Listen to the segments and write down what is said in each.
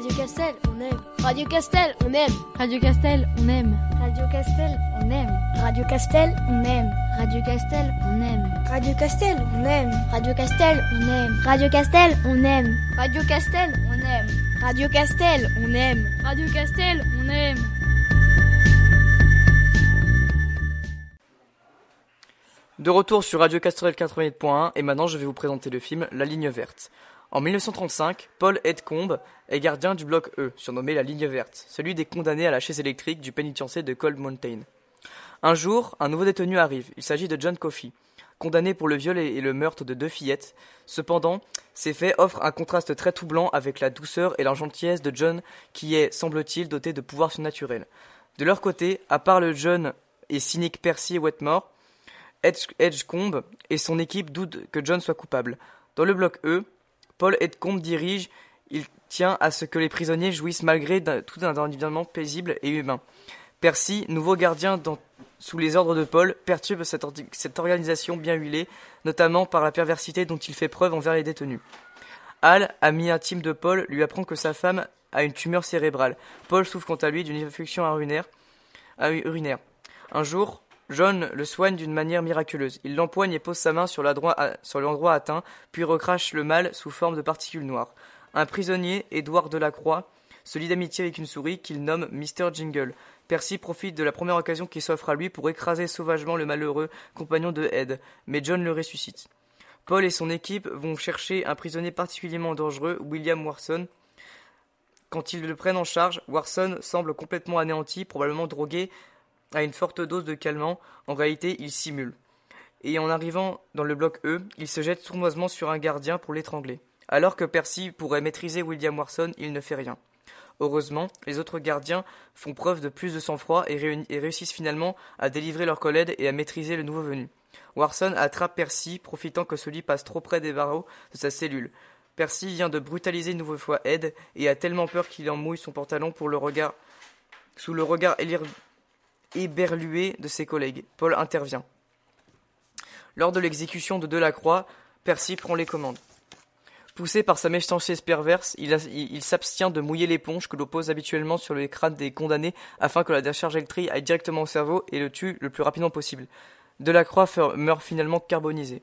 Radio Castel, on aime. Radio Castel, on aime. Radio Castel, on aime. Radio Castel, on aime. Radio Castel, on aime. Radio Castel, on aime. Radio Castel, on aime. Radio Castel, on aime. Radio Castel, on aime. Radio Castel, on aime. Radio Castel, on aime. Radio Castel, on aime. De retour sur Radio Castel 88.1 et maintenant je vais vous présenter le film La Ligne Verte. En 1935, Paul Edcombe est gardien du bloc E, surnommé la Ligne Verte, celui des condamnés à la chaise électrique du pénitencier de Cold Mountain. Un jour, un nouveau détenu arrive, il s'agit de John Coffey, condamné pour le viol et le meurtre de deux fillettes. Cependant, ces faits offrent un contraste très troublant avec la douceur et la gentillesse de John qui est, semble-t-il, doté de pouvoirs surnaturels. De leur côté, à part le jeune et cynique Percy Wetmore, Edgecombe et son équipe doutent que John soit coupable. Dans le bloc E, Paul Edgecombe dirige, il tient à ce que les prisonniers jouissent malgré tout un environnement paisible et humain. Percy, nouveau gardien sous les ordres de Paul, perturbe cette, cette, organisation bien huilée, notamment par la perversité dont il fait preuve envers les détenus. Hal, ami intime de Paul, lui apprend que sa femme a une tumeur cérébrale. Paul souffre quant à lui d'une infection urinaire. Un jour, John le soigne d'une manière miraculeuse. Il l'empoigne et pose sa main sur l'endroit atteint, puis recrache le mal sous forme de particules noires. Un prisonnier, Édouard Delacroix, se lie d'amitié avec une souris qu'il nomme Mr. Jingle. Percy profite de la première occasion qui s'offre à lui pour écraser sauvagement le malheureux compagnon de Ed, mais John le ressuscite. Paul et son équipe vont chercher un prisonnier particulièrement dangereux, William Warson. Quand ils le prennent en charge, Warson semble complètement anéanti, probablement drogué à une forte dose de calmant, en réalité il simule. Et en arrivant dans le bloc E, il se jette sournoisement sur un gardien pour l'étrangler. Alors que Percy pourrait maîtriser William Warson, il ne fait rien. Heureusement, les autres gardiens font preuve de plus de sang-froid et, réussissent finalement à délivrer leur collègue et à maîtriser le nouveau venu. Warson attrape Percy, profitant que celui passe trop près des barreaux de sa cellule. Percy vient de brutaliser une nouvelle fois Ed et a tellement peur qu'il en mouille son pantalon pour le regard, sous le regard éberlué de ses collègues. Paul intervient. Lors de l'exécution de Delacroix, Percy prend les commandes. Poussé par sa méchanceté perverse, il, s'abstient de mouiller l'éponge que l'on pose habituellement sur les crânes des condamnés afin que la décharge électrique aille directement au cerveau et le tue le plus rapidement possible. Delacroix meurt finalement carbonisé.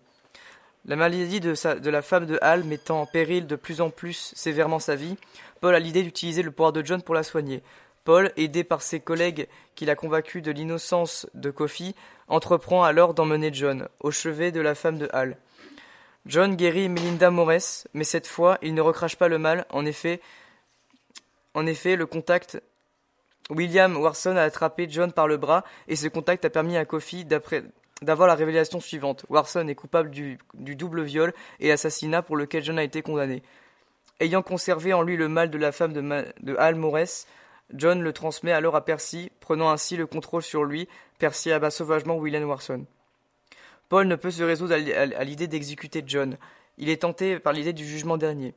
La maladie de, de, la femme de Hal mettant en péril de plus en plus sévèrement sa vie, Paul a l'idée d'utiliser le pouvoir de John pour la soigner. Paul, aidé par ses collègues qu'il a convaincus de l'innocence de Kofi, entreprend alors d'emmener John, au chevet de la femme de Hal. John guérit Melinda Morris, mais cette fois, il ne recrache pas le mal. En effet, en effet, le contact William Warson a attrapé John par le bras et ce contact a permis à Kofi d'avoir la révélation suivante. Warson est coupable du, double viol et assassinat pour lequel John a été condamné. Ayant conservé en lui le mal de la femme de, de Hal Morris, John le transmet alors à Percy, prenant ainsi le contrôle sur lui. Percy abat sauvagement William Warson. Paul ne peut se résoudre à l'idée d'exécuter John. Il est tenté par l'idée du jugement dernier.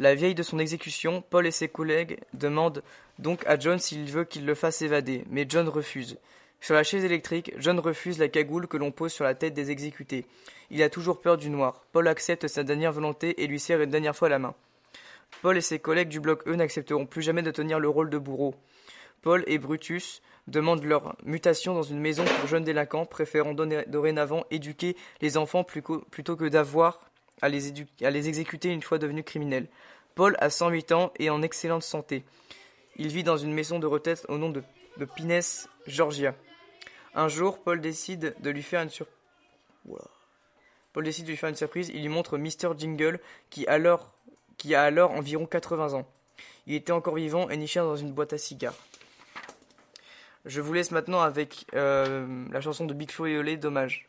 La veille de son exécution, Paul et ses collègues demandent donc à John s'il veut qu'il le fasse évader, mais John refuse. Sur la chaise électrique, John refuse la cagoule que l'on pose sur la tête des exécutés. Il a toujours peur du noir. Paul accepte sa dernière volonté et lui serre une dernière fois la main. Paul et ses collègues du bloc E n'accepteront plus jamais de tenir le rôle de bourreau. Paul et Brutus demandent leur mutation dans une maison pour jeunes délinquants, préférant dorénavant éduquer les enfants plutôt que d'avoir à les, exécuter une fois devenus criminels. Paul a 108 ans et en excellente santé. Il vit dans une maison de retraite au nom de, de Pines, Georgia. Un jour, Paul décide de lui faire une surprise. De lui faire une surprise. Il lui montre Mr. Jingle, qui alors qui a alors environ 80 ans. Il était encore vivant et niché dans une boîte à cigares. Je vous laisse maintenant avec euh, la chanson de Big Flo et Olé, Dommage.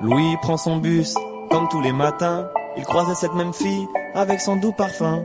Louis prend son bus, comme tous les matins, il croise cette même fille avec son doux parfum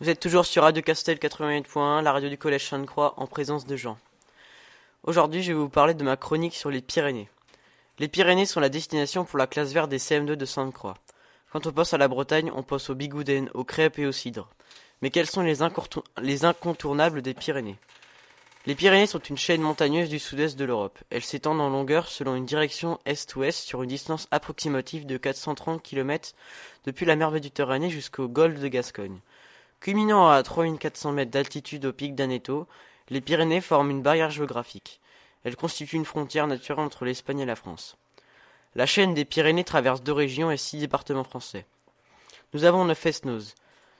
Vous êtes toujours sur Radio Castel 88.1, la radio du collège Sainte-Croix, en présence de Jean. Aujourd'hui, je vais vous parler de ma chronique sur les Pyrénées. Les Pyrénées sont la destination pour la classe verte des CM2 de Sainte-Croix. Quand on pense à la Bretagne, on pense aux bigouden, aux crêpes et au cidre. Mais quels sont les incontournables des Pyrénées? Les Pyrénées sont une chaîne montagneuse du sud-est de l'Europe. Elles s'étendent en longueur selon une direction est-ouest sur une distance approximative de 430 km depuis la mer Méditerranée jusqu'au golfe de Gascogne. Culminant à 3400 mètres d'altitude au pic d'Aneto, les Pyrénées forment une barrière géographique. Elles constituent une frontière naturelle entre l'Espagne et la France. La chaîne des Pyrénées traverse deux régions et six départements français. Nous avons neuf fest-noz.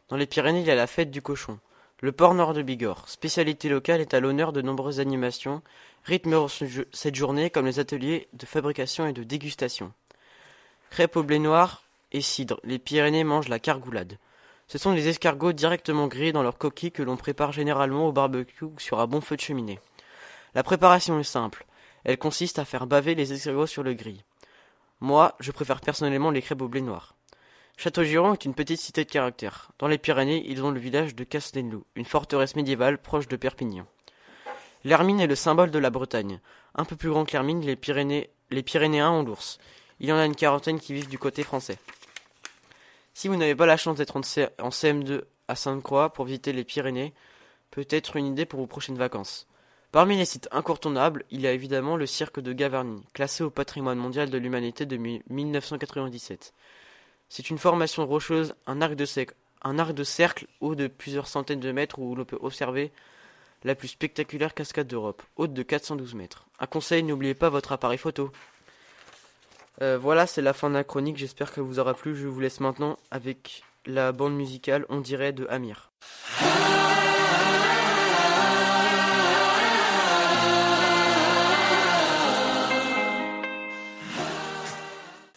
Dans les Pyrénées, il y a la fête du cochon. Le port nord de Bigorre, spécialité locale, est à l'honneur de nombreuses animations, rythment ce- cette journée comme les ateliers de fabrication et de dégustation. Crêpes au blé noir et cidre, les Pyrénées mangent la cargoulade. Ce sont des escargots directement grillés dans leur coquille que l'on prépare généralement au barbecue sur un bon feu de cheminée. La préparation est simple. Elle consiste à faire baver les escargots sur le grill. Moi, je préfère personnellement les crêpes au blé noir. Château-Giron est une petite cité de caractère. Dans les Pyrénées, ils ont le village de Castelnau, une forteresse médiévale proche de Perpignan. L'hermine est le symbole de la Bretagne. Un peu plus grand que l'hermine, les, Pyrénées, les Pyrénéens ont l'ours. Il y en a une quarantaine qui vivent du côté français. Si vous n'avez pas la chance d'être en C- en CM2 à Sainte-Croix pour visiter les Pyrénées, peut-être une idée pour vos prochaines vacances. Parmi les sites incontournables, il y a évidemment le cirque de Gavarnie, classé au patrimoine mondial de l'humanité depuis 1997. C'est une formation rocheuse, un arc de, un arc de cercle haut de plusieurs centaines de mètres où l'on peut observer la plus spectaculaire cascade d'Europe, haute de 412 mètres. Un conseil, n'oubliez pas votre appareil photo. Euh, voilà, c'est la fin de la chronique, j'espère qu'elle vous aura plu. Je vous laisse maintenant avec la bande musicale On dirait de Amir.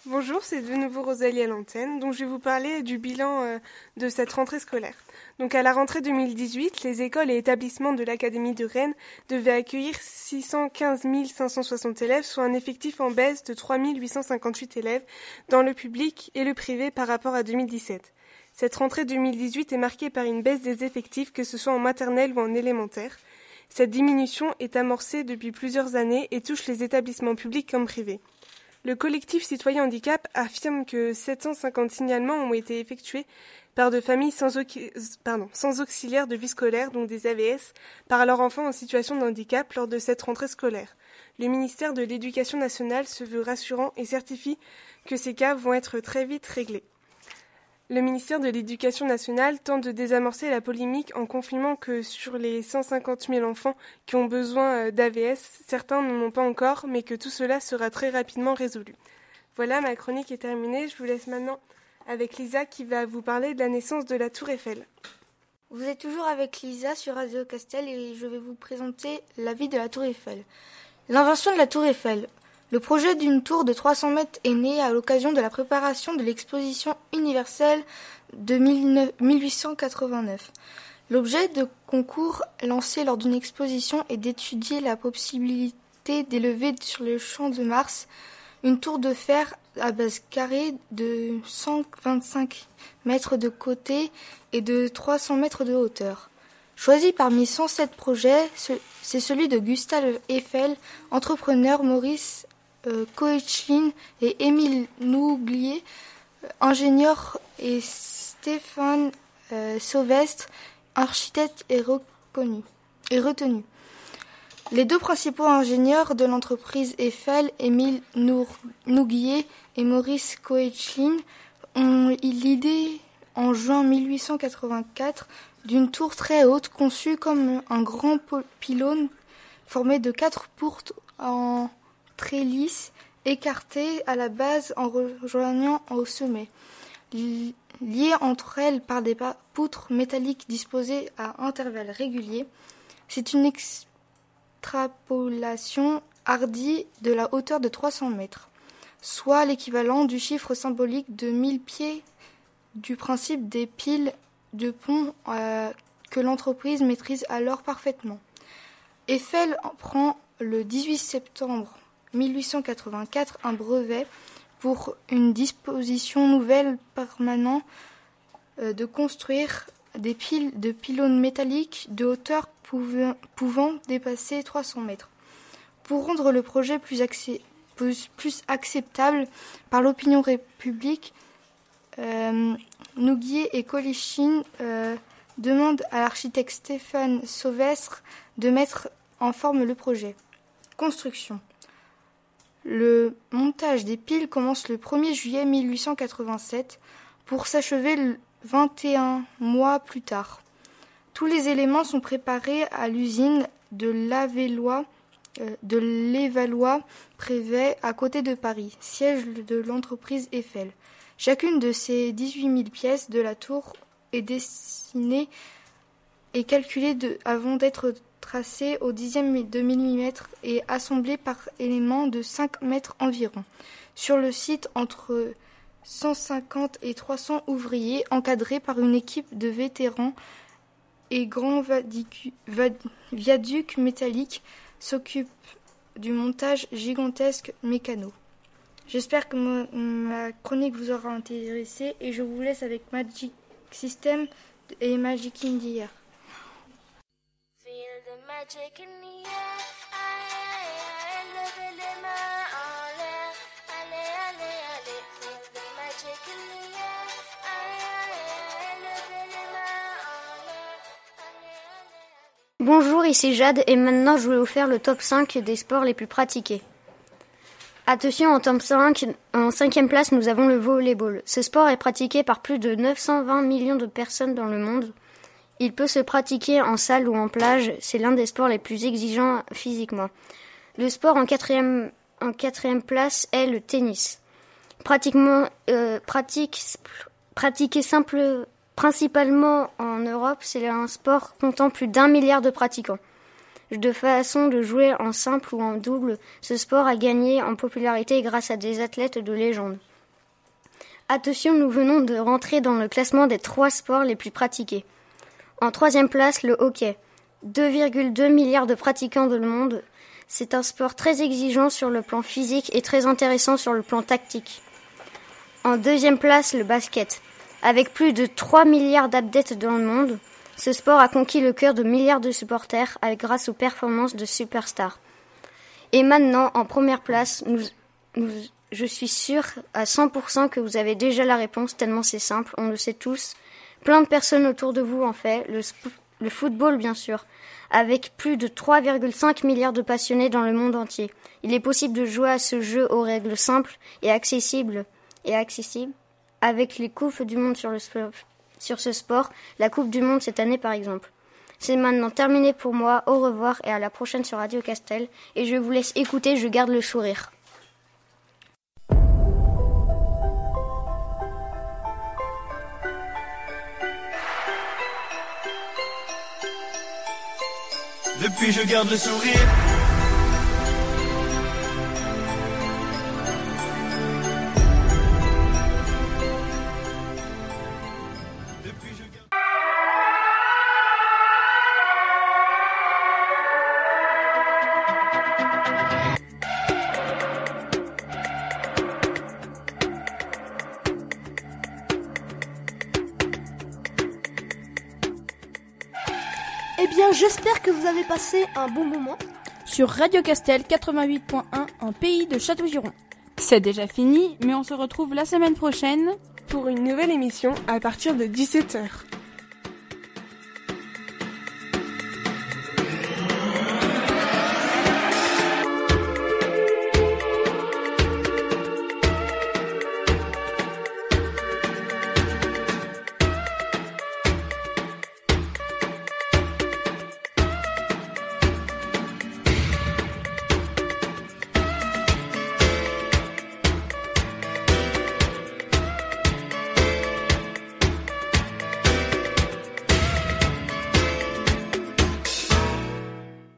Bonjour, c'est de nouveau Rosalie à l'antenne, donc je vais vous parler du bilan euh, de cette rentrée scolaire. Donc à la rentrée 2018, les écoles et établissements de l'Académie de Rennes devaient accueillir 615 560 élèves, soit un effectif en baisse de 3 858 élèves dans le public et le privé par rapport à 2017. Cette rentrée 2018 est marquée par une baisse des effectifs, que ce soit en maternelle ou en élémentaire. Cette diminution est amorcée depuis plusieurs années et touche les établissements publics comme privés. Le collectif Citoyen Handicap affirme que 750 signalements ont été effectués par de familles sans, pardon, sans auxiliaire de vie scolaire, donc des AVS, par leurs enfants en situation de handicap lors de cette rentrée scolaire. Le ministère de l'Éducation nationale se veut rassurant et certifie que ces cas vont être très vite réglés. Le ministère de l'Éducation nationale tente de désamorcer la polémique en confirmant que sur les 150 000 enfants qui ont besoin euh, d'AVS, certains n'en ont pas encore, mais que tout cela sera très rapidement résolu. Voilà, ma chronique est terminée. Je vous laisse maintenant avec Lisa qui va vous parler de la naissance de la Tour Eiffel. Vous êtes toujours avec Lisa sur Radio Castel et je vais vous présenter la vie de la Tour Eiffel. L'invention de la Tour Eiffel. Le projet d'une tour de 300 mètres est né à l'occasion de la préparation de l'exposition universelle de 19- 1889. L'objet de concours lancé lors d'une exposition est d'étudier la possibilité d'élever sur le champ de Mars une tour de fer à base carrée de 125 mètres de côté et de 300 mètres de hauteur. Choisi parmi 107 projets, ce- c'est celui de Gustave Eiffel, entrepreneur Maurice Koechlin et Émile Nouglier, euh, ingénieur et Stéphane euh, Sauvestre, architecte et reconnu et retenu. Les deux principaux ingénieurs de l'entreprise Eiffel, Émile Nouguier et Maurice Koechlin, ont l'idée en juin 1884 d'une tour très haute conçue comme un grand pylône formé de quatre poutres en trélisse écartées à la base en rejoignant au sommet, Li- liées entre elles par des poutres métalliques disposées à intervalles réguliers. C'est une extrapolation hardie de la hauteur de 300 mètres, soit l'équivalent du chiffre symbolique de 1000 pieds du principe des piles de pont euh, que l'entreprise maîtrise alors parfaitement. Eiffel en prend le 18 septembre 1884 un brevet pour une disposition nouvelle permanente euh, de construire des piles de pylônes métalliques de hauteur pouvant, dépasser 300 mètres. Pour rendre le projet plus acceptable par l'opinion république, euh, Nouguier et Colichine euh, demandent à l'architecte Stéphane Sauvestre de mettre en forme le projet. Construction. Le montage des piles commence le 1er juillet 1887 pour s'achever le 21 mois plus tard. Tous les éléments sont préparés à l'usine de euh, l'Évalois Prévet à côté de Paris, siège de l'entreprise Eiffel. Chacune de ces 18 000 pièces de la tour est dessinée et calculée avant d'être tracée au dixième de millimètre et assemblée par éléments de 5 mètres environ. Sur le site, entre 150 et 300 ouvriers encadrés par une équipe de vétérans et grands viaducs métalliques s'occupent du montage gigantesque mécano. J'espère que ma chronique vous aura intéressé et je vous laisse avec Magic System et Magic India. Bonjour, ici Jade et maintenant je vais vous faire le top 5 des sports les plus pratiqués. Attention, en top 5, en cinquième place, nous avons le volleyball. Ce sport est pratiqué par plus de 920 millions de personnes dans le monde. Il peut se pratiquer en salle ou en plage. C'est l'un des sports les plus exigeants physiquement. Le sport en quatrième, en quatrième place est le tennis. Pratiquement, euh, pratiqué simple, principalement en Europe, c'est un sport comptant plus d'un milliard de pratiquants. De façon de jouer en simple ou en double, ce sport a gagné en popularité grâce à des athlètes de légende. Attention, nous venons de rentrer dans le classement des trois sports les plus pratiqués. En troisième place, le hockey. 2,2 milliards de pratiquants dans le monde. C'est un sport très exigeant sur le plan physique et très intéressant sur le plan tactique. En deuxième place, le basket. Avec plus de 3 milliards d'adeptes dans le monde, ce sport a conquis le cœur de milliards de supporters avec- grâce aux performances de superstars. Et maintenant, en première place, je suis sûre à 100% que vous avez déjà la réponse, tellement c'est simple, on le sait tous. Plein de personnes autour de vous en fait, le, football bien sûr, avec plus de 3,5 milliards de passionnés dans le monde entier. Il est possible de jouer à ce jeu aux règles simples et accessibles, et accessibles avec les coupes du monde sur, le sur ce sport, la Coupe du Monde cette année par exemple. C'est maintenant terminé pour moi, au revoir et à la prochaine sur Radio Castel, et je vous laisse écouter, je garde le sourire. Depuis je garde le sourire. J'espère que vous avez passé un bon moment. Sur Radio Castel 88.1 en pays de Château-Giron. C'est déjà fini, mais on se retrouve la semaine prochaine. Pour une nouvelle émission à partir de 17h.